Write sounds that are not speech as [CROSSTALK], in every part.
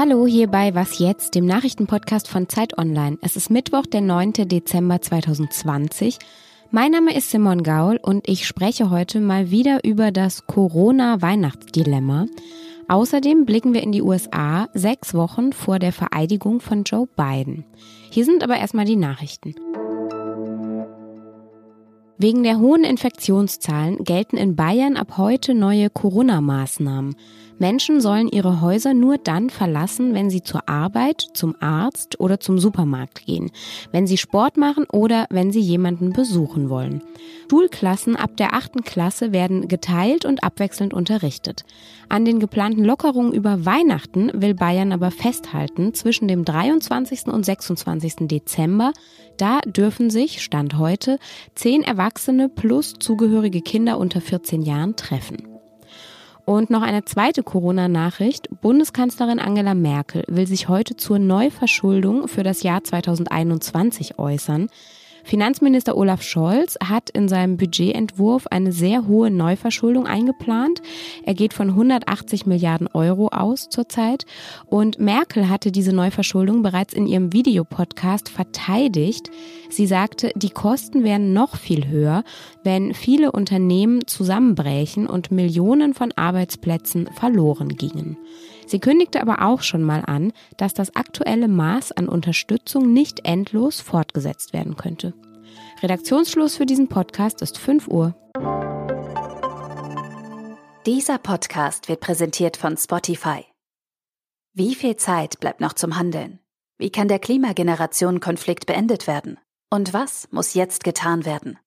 Hallo hier bei Was jetzt, dem Nachrichtenpodcast von Zeit Online. Es ist Mittwoch, der 9. Dezember 2020. Mein Name ist Simon Gaul und ich spreche heute mal wieder über das Corona-Weihnachtsdilemma. Außerdem blicken wir in die USA sechs Wochen vor der Vereidigung von Joe Biden. Hier sind aber erstmal die Nachrichten. Wegen der hohen Infektionszahlen gelten in Bayern ab heute neue Corona-Maßnahmen. Menschen sollen ihre Häuser nur dann verlassen, wenn sie zur Arbeit, zum Arzt oder zum Supermarkt gehen, wenn sie Sport machen oder wenn sie jemanden besuchen wollen. Schulklassen ab der achten Klasse werden geteilt und abwechselnd unterrichtet. An den geplanten Lockerungen über Weihnachten will Bayern aber festhalten zwischen dem 23. und 26. Dezember. Da dürfen sich, Stand heute, zehn Erwachsene plus zugehörige Kinder unter 14 Jahren treffen. Und noch eine zweite Corona-Nachricht. Bundeskanzlerin Angela Merkel will sich heute zur Neuverschuldung für das Jahr 2021 äußern. Finanzminister Olaf Scholz hat in seinem Budgetentwurf eine sehr hohe Neuverschuldung eingeplant. Er geht von 180 Milliarden Euro aus zurzeit. Und Merkel hatte diese Neuverschuldung bereits in ihrem Videopodcast verteidigt. Sie sagte, die Kosten wären noch viel höher, wenn viele Unternehmen zusammenbrächen und Millionen von Arbeitsplätzen verloren gingen. Sie kündigte aber auch schon mal an, dass das aktuelle Maß an Unterstützung nicht endlos fortgesetzt werden könnte. Redaktionsschluss für diesen Podcast ist 5 Uhr. Dieser Podcast wird präsentiert von Spotify. Wie viel Zeit bleibt noch zum Handeln? Wie kann der Klimageneration-Konflikt beendet werden? Und was muss jetzt getan werden?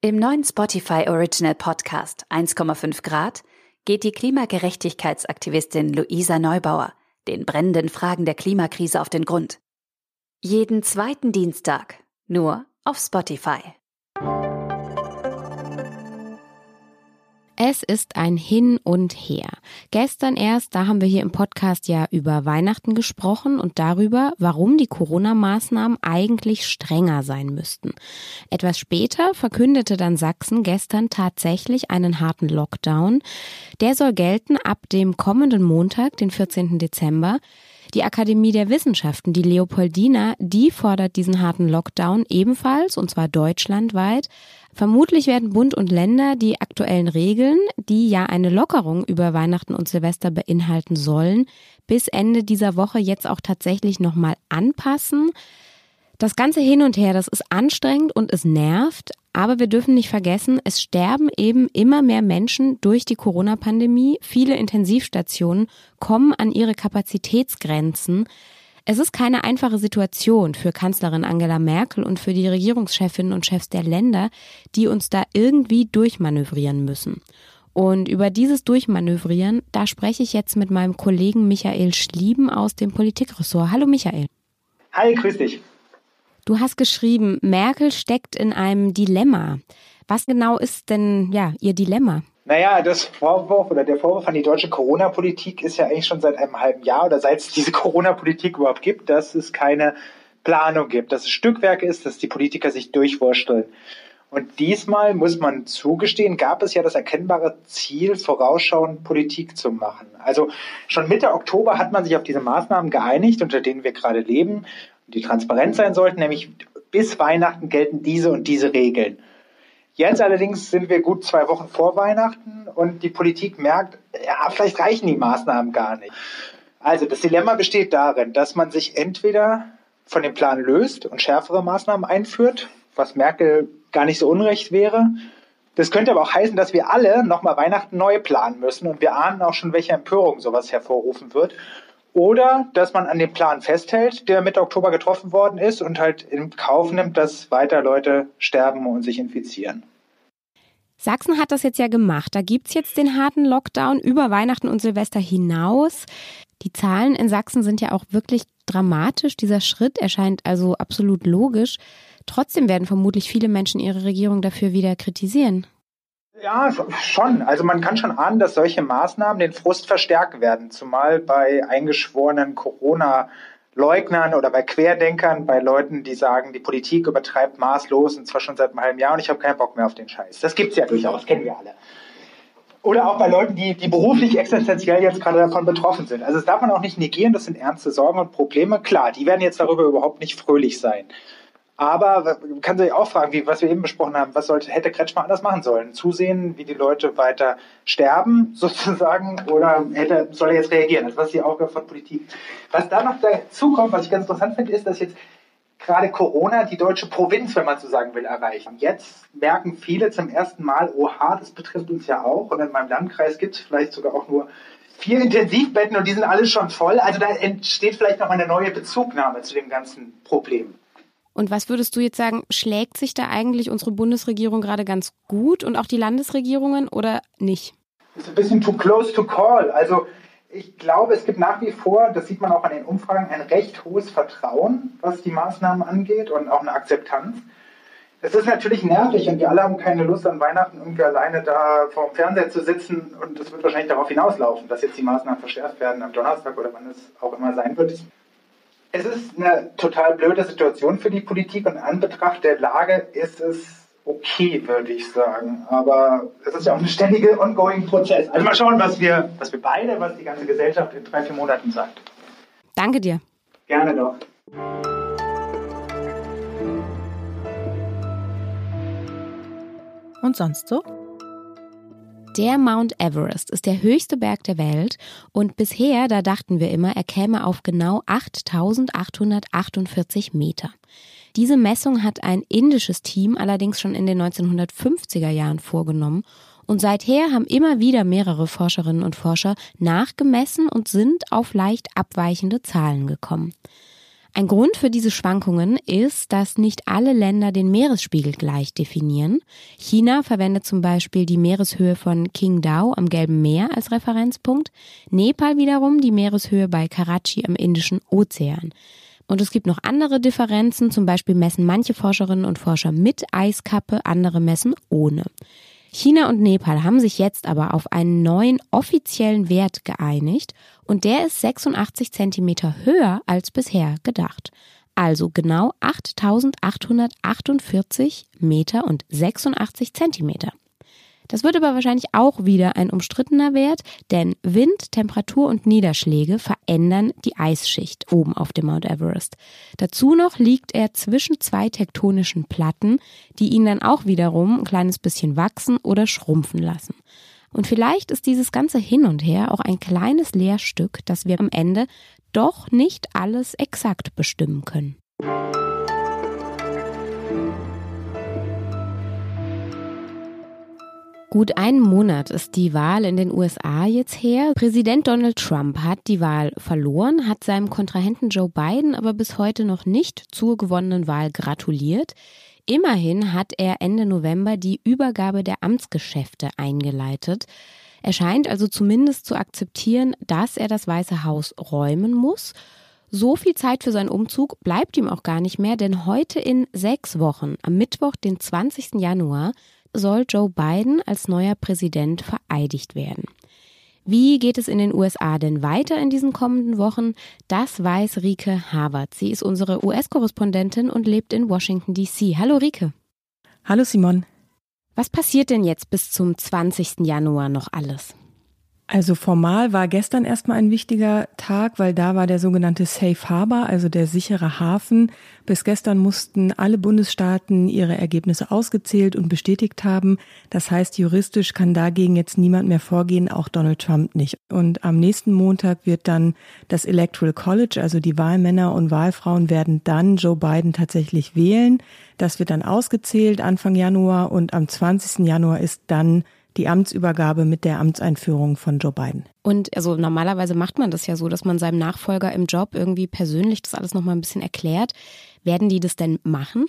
Im neuen Spotify Original Podcast 1,5 Grad geht die Klimagerechtigkeitsaktivistin Luisa Neubauer den brennenden Fragen der Klimakrise auf den Grund. Jeden zweiten Dienstag, nur auf Spotify. Es ist ein Hin und Her. Gestern erst, da haben wir hier im Podcast ja über Weihnachten gesprochen und darüber, warum die Corona-Maßnahmen eigentlich strenger sein müssten. Etwas später verkündete dann Sachsen gestern tatsächlich einen harten Lockdown. Der soll gelten ab dem kommenden Montag, den 14. Dezember. Die Akademie der Wissenschaften, die Leopoldina, die fordert diesen harten Lockdown ebenfalls, und zwar deutschlandweit. Vermutlich werden Bund und Länder die aktuellen Regeln, die ja eine Lockerung über Weihnachten und Silvester beinhalten sollen, bis Ende dieser Woche jetzt auch tatsächlich nochmal anpassen. Das ganze Hin und Her, das ist anstrengend und es nervt, aber wir dürfen nicht vergessen, es sterben eben immer mehr Menschen durch die Corona-Pandemie. Viele Intensivstationen kommen an ihre Kapazitätsgrenzen. Es ist keine einfache Situation für Kanzlerin Angela Merkel und für die Regierungschefinnen und Chefs der Länder, die uns da irgendwie durchmanövrieren müssen. Und über dieses Durchmanövrieren, da spreche ich jetzt mit meinem Kollegen Michael Schlieben aus dem Politikressort. Hallo Michael. Hi, grüß dich. Du hast geschrieben, Merkel steckt in einem Dilemma. Was genau ist denn ja ihr Dilemma? Naja, das Vorwurf oder der Vorwurf an die deutsche Corona-Politik ist ja eigentlich schon seit einem halben Jahr oder seit es diese [LAUGHS] Corona-Politik überhaupt gibt, dass es keine Planung gibt, dass es Stückwerk ist, dass die Politiker sich durchwursteln. Und diesmal muss man zugestehen, gab es ja das erkennbare Ziel, vorausschauend Politik zu machen. Also schon Mitte Oktober hat man sich auf diese Maßnahmen geeinigt, unter denen wir gerade leben die transparent sein sollten, nämlich bis Weihnachten gelten diese und diese Regeln. Jetzt allerdings sind wir gut zwei Wochen vor Weihnachten und die Politik merkt, ja, vielleicht reichen die Maßnahmen gar nicht. Also das Dilemma besteht darin, dass man sich entweder von dem Plan löst und schärfere Maßnahmen einführt, was Merkel gar nicht so unrecht wäre. Das könnte aber auch heißen, dass wir alle nochmal Weihnachten neu planen müssen und wir ahnen auch schon, welche Empörung sowas hervorrufen wird. Oder dass man an dem Plan festhält, der Mitte Oktober getroffen worden ist und halt in Kauf nimmt, dass weiter Leute sterben und sich infizieren. Sachsen hat das jetzt ja gemacht. Da gibt's jetzt den harten Lockdown über Weihnachten und Silvester hinaus. Die Zahlen in Sachsen sind ja auch wirklich dramatisch. Dieser Schritt erscheint also absolut logisch. Trotzdem werden vermutlich viele Menschen ihre Regierung dafür wieder kritisieren. Ja, schon. Also man kann schon ahnen, dass solche Maßnahmen den Frust verstärken werden, zumal bei eingeschworenen Corona-Leugnern oder bei Querdenkern, bei Leuten, die sagen, die Politik übertreibt maßlos und zwar schon seit einem halben Jahr und ich habe keinen Bock mehr auf den Scheiß. Das gibt's ja durchaus, kennen wir alle. Oder auch bei Leuten, die, die beruflich existenziell jetzt gerade davon betroffen sind. Also das darf man auch nicht negieren, das sind ernste Sorgen und Probleme. Klar, die werden jetzt darüber überhaupt nicht fröhlich sein. Aber man kann sich auch fragen, wie, was wir eben besprochen haben, was sollte, hätte Kretschmer anders machen sollen? Zusehen, wie die Leute weiter sterben, [LAUGHS] sozusagen, oder hätte, soll er jetzt reagieren? Was ist die Aufgabe von Politik? Was da noch dazu kommt, was ich ganz interessant finde, ist, dass jetzt gerade Corona die deutsche Provinz, wenn man so sagen will, erreichen. Jetzt merken viele zum ersten Mal, oha, das betrifft uns ja auch. Und in meinem Landkreis gibt es vielleicht sogar auch nur vier Intensivbetten und die sind alle schon voll. Also da entsteht vielleicht noch eine neue Bezugnahme zu dem ganzen Problem. Und was würdest du jetzt sagen, schlägt sich da eigentlich unsere Bundesregierung gerade ganz gut und auch die Landesregierungen oder nicht? Das ist ein bisschen too close to call. Also ich glaube, es gibt nach wie vor, das sieht man auch an den Umfragen, ein recht hohes Vertrauen, was die Maßnahmen angeht und auch eine Akzeptanz. Es ist natürlich nervig und wir alle haben keine Lust an Weihnachten irgendwie alleine da vor dem Fernseher zu sitzen und es wird wahrscheinlich darauf hinauslaufen, dass jetzt die Maßnahmen verschärft werden am Donnerstag oder wann es auch immer sein wird. Es ist eine total blöde Situation für die Politik und an Betracht der Lage ist es okay, würde ich sagen. Aber es ist ja auch ein ständiger ongoing Prozess. Also mal schauen, was wir, was wir beide, was die ganze Gesellschaft in drei, vier Monaten sagt. Danke dir. Gerne doch. Und sonst so? Der Mount Everest ist der höchste Berg der Welt und bisher, da dachten wir immer, er käme auf genau 8848 Meter. Diese Messung hat ein indisches Team allerdings schon in den 1950er Jahren vorgenommen und seither haben immer wieder mehrere Forscherinnen und Forscher nachgemessen und sind auf leicht abweichende Zahlen gekommen. Ein Grund für diese Schwankungen ist, dass nicht alle Länder den Meeresspiegel gleich definieren. China verwendet zum Beispiel die Meereshöhe von Qingdao am Gelben Meer als Referenzpunkt, Nepal wiederum die Meereshöhe bei Karachi am Indischen Ozean. Und es gibt noch andere Differenzen, zum Beispiel messen manche Forscherinnen und Forscher mit Eiskappe, andere messen ohne. China und Nepal haben sich jetzt aber auf einen neuen offiziellen Wert geeinigt und der ist 86 Zentimeter höher als bisher gedacht. Also genau 8848 Meter und 86 Zentimeter. Das wird aber wahrscheinlich auch wieder ein umstrittener Wert, denn Wind, Temperatur und Niederschläge verändern die Eisschicht oben auf dem Mount Everest. Dazu noch liegt er zwischen zwei tektonischen Platten, die ihn dann auch wiederum ein kleines bisschen wachsen oder schrumpfen lassen. Und vielleicht ist dieses ganze Hin und Her auch ein kleines Lehrstück, dass wir am Ende doch nicht alles exakt bestimmen können. Gut einen Monat ist die Wahl in den USA jetzt her. Präsident Donald Trump hat die Wahl verloren, hat seinem Kontrahenten Joe Biden aber bis heute noch nicht zur gewonnenen Wahl gratuliert. Immerhin hat er Ende November die Übergabe der Amtsgeschäfte eingeleitet. Er scheint also zumindest zu akzeptieren, dass er das Weiße Haus räumen muss. So viel Zeit für seinen Umzug bleibt ihm auch gar nicht mehr, denn heute in sechs Wochen, am Mittwoch, den 20. Januar, soll Joe Biden als neuer Präsident vereidigt werden. Wie geht es in den USA denn weiter in diesen kommenden Wochen? Das weiß Rike Harvard. Sie ist unsere US-Korrespondentin und lebt in Washington, D.C. Hallo Rike. Hallo Simon. Was passiert denn jetzt bis zum 20. Januar noch alles? Also formal war gestern erstmal ein wichtiger Tag, weil da war der sogenannte Safe Harbor, also der sichere Hafen. Bis gestern mussten alle Bundesstaaten ihre Ergebnisse ausgezählt und bestätigt haben. Das heißt, juristisch kann dagegen jetzt niemand mehr vorgehen, auch Donald Trump nicht. Und am nächsten Montag wird dann das Electoral College, also die Wahlmänner und Wahlfrauen werden dann Joe Biden tatsächlich wählen. Das wird dann ausgezählt Anfang Januar und am 20. Januar ist dann die Amtsübergabe mit der Amtseinführung von Joe Biden. Und also normalerweise macht man das ja so, dass man seinem Nachfolger im Job irgendwie persönlich das alles nochmal ein bisschen erklärt. Werden die das denn machen?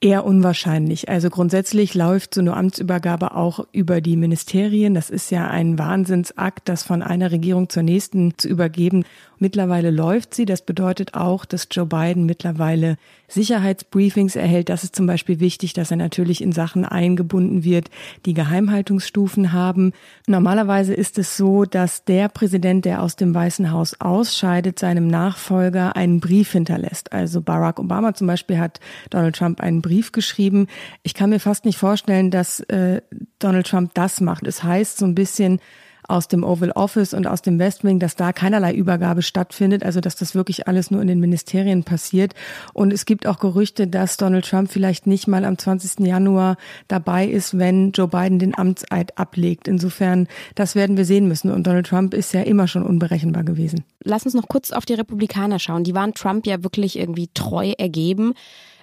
Eher unwahrscheinlich. Also grundsätzlich läuft so eine Amtsübergabe auch über die Ministerien. Das ist ja ein Wahnsinnsakt, das von einer Regierung zur nächsten zu übergeben. Mittlerweile läuft sie. Das bedeutet auch, dass Joe Biden mittlerweile Sicherheitsbriefings erhält. Das ist zum Beispiel wichtig, dass er natürlich in Sachen eingebunden wird, die Geheimhaltungsstufen haben. Normalerweise ist es so, dass der Präsident, der aus dem Weißen Haus ausscheidet, seinem Nachfolger einen Brief hinterlässt. Also Barack Obama zum Beispiel hat Donald Trump einen Brief geschrieben. Ich kann mir fast nicht vorstellen, dass äh, Donald Trump das macht. Es heißt so ein bisschen, aus dem Oval Office und aus dem West Wing, dass da keinerlei Übergabe stattfindet, also dass das wirklich alles nur in den Ministerien passiert. Und es gibt auch Gerüchte, dass Donald Trump vielleicht nicht mal am 20. Januar dabei ist, wenn Joe Biden den Amtseid ablegt. Insofern, das werden wir sehen müssen. Und Donald Trump ist ja immer schon unberechenbar gewesen. Lass uns noch kurz auf die Republikaner schauen. Die waren Trump ja wirklich irgendwie treu ergeben.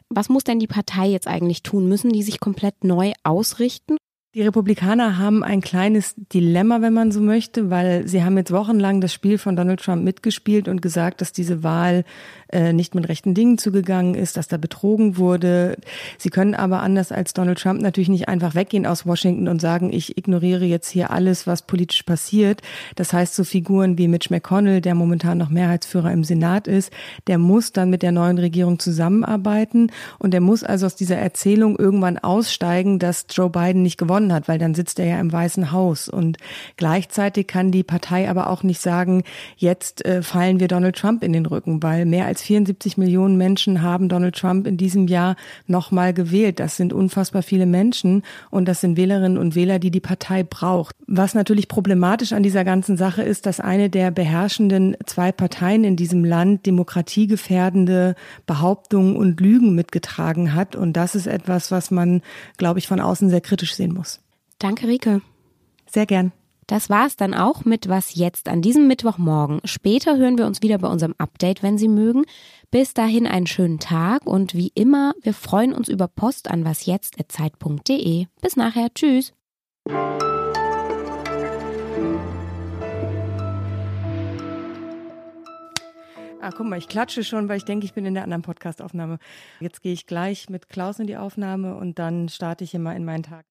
Was muss denn die Partei jetzt eigentlich tun? Müssen die sich komplett neu ausrichten? Die Republikaner haben ein kleines Dilemma, wenn man so möchte, weil sie haben jetzt wochenlang das Spiel von Donald Trump mitgespielt und gesagt, dass diese Wahl äh, nicht mit rechten Dingen zugegangen ist, dass da betrogen wurde. Sie können aber anders als Donald Trump natürlich nicht einfach weggehen aus Washington und sagen, ich ignoriere jetzt hier alles, was politisch passiert. Das heißt, so Figuren wie Mitch McConnell, der momentan noch Mehrheitsführer im Senat ist, der muss dann mit der neuen Regierung zusammenarbeiten und der muss also aus dieser Erzählung irgendwann aussteigen, dass Joe Biden nicht gewonnen hat, weil dann sitzt er ja im Weißen Haus. Und gleichzeitig kann die Partei aber auch nicht sagen, jetzt äh, fallen wir Donald Trump in den Rücken, weil mehr als 74 Millionen Menschen haben Donald Trump in diesem Jahr nochmal gewählt. Das sind unfassbar viele Menschen und das sind Wählerinnen und Wähler, die die Partei braucht. Was natürlich problematisch an dieser ganzen Sache ist, dass eine der beherrschenden zwei Parteien in diesem Land demokratiegefährdende Behauptungen und Lügen mitgetragen hat. Und das ist etwas, was man, glaube ich, von außen sehr kritisch sehen muss. Danke, Rike. Sehr gern. Das war's dann auch mit Was jetzt an diesem Mittwochmorgen. Später hören wir uns wieder bei unserem Update, wenn Sie mögen. Bis dahin einen schönen Tag und wie immer, wir freuen uns über Post an wasjetzt.zeit.de. Bis nachher. Tschüss. Ah, guck mal, ich klatsche schon, weil ich denke, ich bin in der anderen Podcastaufnahme. Jetzt gehe ich gleich mit Klaus in die Aufnahme und dann starte ich immer in meinen Tag.